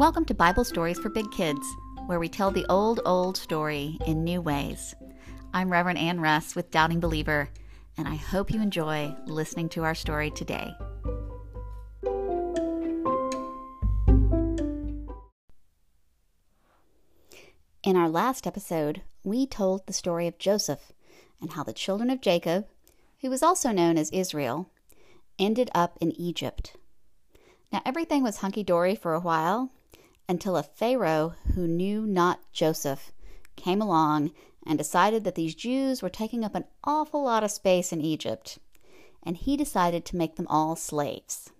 Welcome to Bible Stories for Big Kids, where we tell the old, old story in new ways. I'm Reverend Ann Russ with Doubting Believer, and I hope you enjoy listening to our story today. In our last episode, we told the story of Joseph and how the children of Jacob, who was also known as Israel, ended up in Egypt. Now, everything was hunky dory for a while until a Pharaoh who knew not Joseph came along and decided that these Jews were taking up an awful lot of space in Egypt, and he decided to make them all slaves.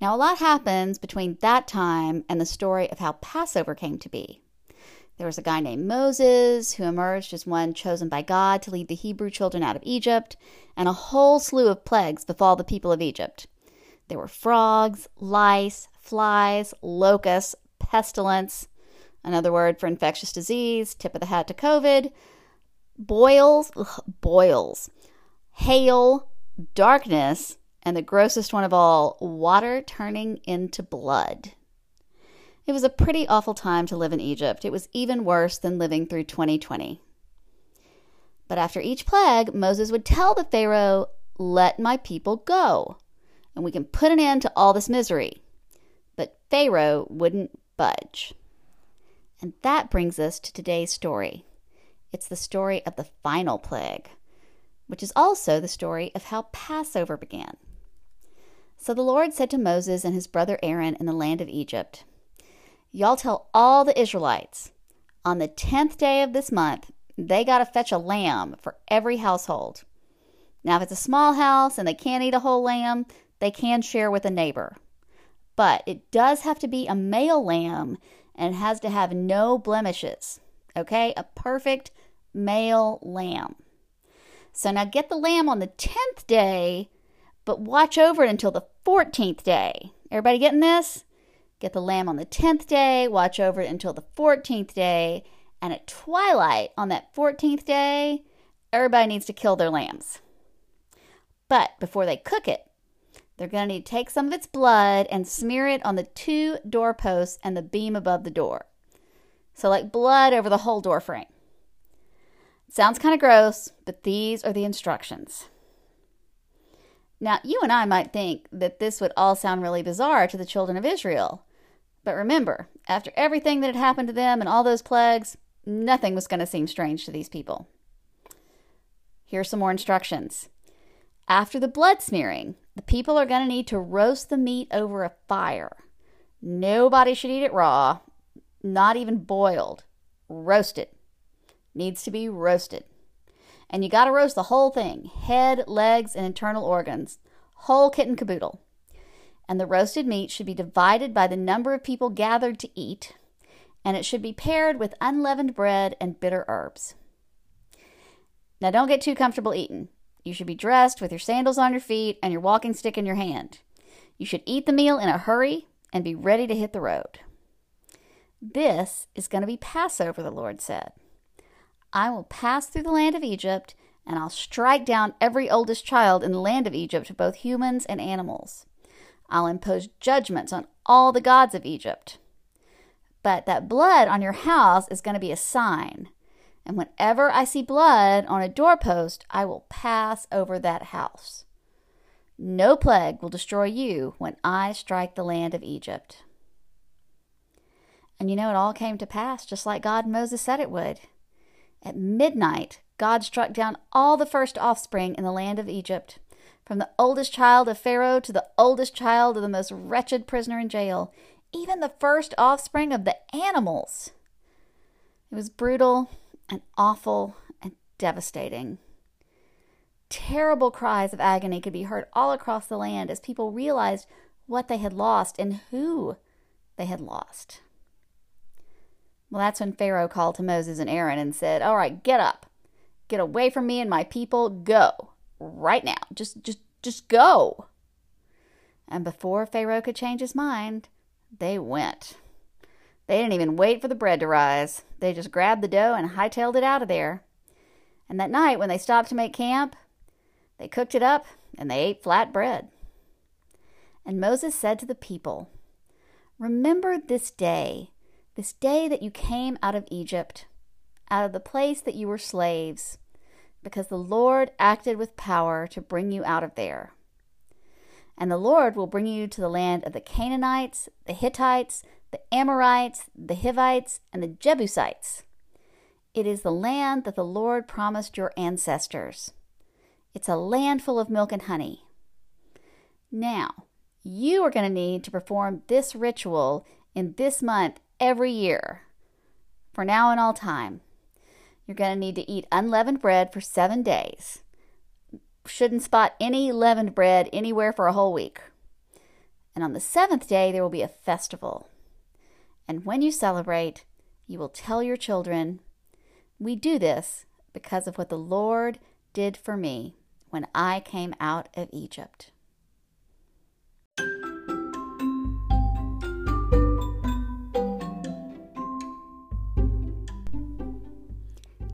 Now, a lot happens between that time and the story of how Passover came to be. There was a guy named Moses who emerged as one chosen by God to lead the Hebrew children out of Egypt, and a whole slew of plagues befall the people of Egypt. There were frogs, lice, flies, locusts, pestilence, another word for infectious disease, tip of the hat to COVID, boils, ugh, boils, hail, darkness, and the grossest one of all, water turning into blood. It was a pretty awful time to live in Egypt. It was even worse than living through 2020. But after each plague, Moses would tell the Pharaoh, Let my people go and we can put an end to all this misery. But Pharaoh wouldn't budge. And that brings us to today's story. It's the story of the final plague, which is also the story of how Passover began. So the Lord said to Moses and his brother Aaron in the land of Egypt, Y'all tell all the Israelites, on the tenth day of this month, they got to fetch a lamb for every household. Now, if it's a small house and they can't eat a whole lamb, they can share with a neighbor. But it does have to be a male lamb and it has to have no blemishes. Okay? A perfect male lamb. So now get the lamb on the 10th day, but watch over it until the 14th day. Everybody getting this? Get the lamb on the 10th day, watch over it until the 14th day, and at twilight on that 14th day, everybody needs to kill their lambs. But before they cook it, they're going to need to take some of its blood and smear it on the two doorposts and the beam above the door. So, like blood over the whole door frame. Sounds kind of gross, but these are the instructions. Now, you and I might think that this would all sound really bizarre to the children of Israel. But remember, after everything that had happened to them and all those plagues, nothing was going to seem strange to these people. Here's some more instructions. After the blood smearing, the people are going to need to roast the meat over a fire. Nobody should eat it raw, not even boiled. Roasted. Needs to be roasted. And you got to roast the whole thing head, legs, and internal organs. Whole kit and caboodle. And the roasted meat should be divided by the number of people gathered to eat, and it should be paired with unleavened bread and bitter herbs. Now, don't get too comfortable eating. You should be dressed with your sandals on your feet and your walking stick in your hand. You should eat the meal in a hurry and be ready to hit the road. This is going to be Passover, the Lord said. I will pass through the land of Egypt, and I'll strike down every oldest child in the land of Egypt, both humans and animals. I'll impose judgments on all the gods of Egypt. But that blood on your house is going to be a sign and whenever I see blood on a doorpost, I will pass over that house. No plague will destroy you when I strike the land of Egypt. And you know, it all came to pass just like God and Moses said it would. At midnight, God struck down all the first offspring in the land of Egypt, from the oldest child of Pharaoh to the oldest child of the most wretched prisoner in jail, even the first offspring of the animals. It was brutal and awful and devastating. Terrible cries of agony could be heard all across the land as people realized what they had lost and who they had lost. Well, that's when Pharaoh called to Moses and Aaron and said, "All right, get up. Get away from me and my people. Go. Right now. Just just just go." And before Pharaoh could change his mind, they went. They didn't even wait for the bread to rise. They just grabbed the dough and hightailed it out of there. And that night, when they stopped to make camp, they cooked it up and they ate flat bread. And Moses said to the people, Remember this day, this day that you came out of Egypt, out of the place that you were slaves, because the Lord acted with power to bring you out of there. And the Lord will bring you to the land of the Canaanites, the Hittites, the Amorites, the Hivites, and the Jebusites. It is the land that the Lord promised your ancestors. It's a land full of milk and honey. Now, you are going to need to perform this ritual in this month every year, for now and all time. You're going to need to eat unleavened bread for seven days. Shouldn't spot any leavened bread anywhere for a whole week. And on the seventh day, there will be a festival. And when you celebrate, you will tell your children, We do this because of what the Lord did for me when I came out of Egypt.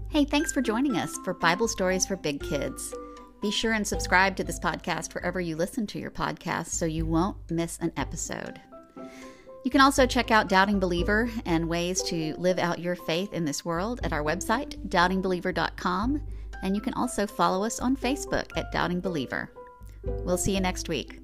Hey, thanks for joining us for Bible Stories for Big Kids. Be sure and subscribe to this podcast wherever you listen to your podcast so you won't miss an episode. You can also check out Doubting Believer and ways to live out your faith in this world at our website, doubtingbeliever.com. And you can also follow us on Facebook at Doubting Believer. We'll see you next week.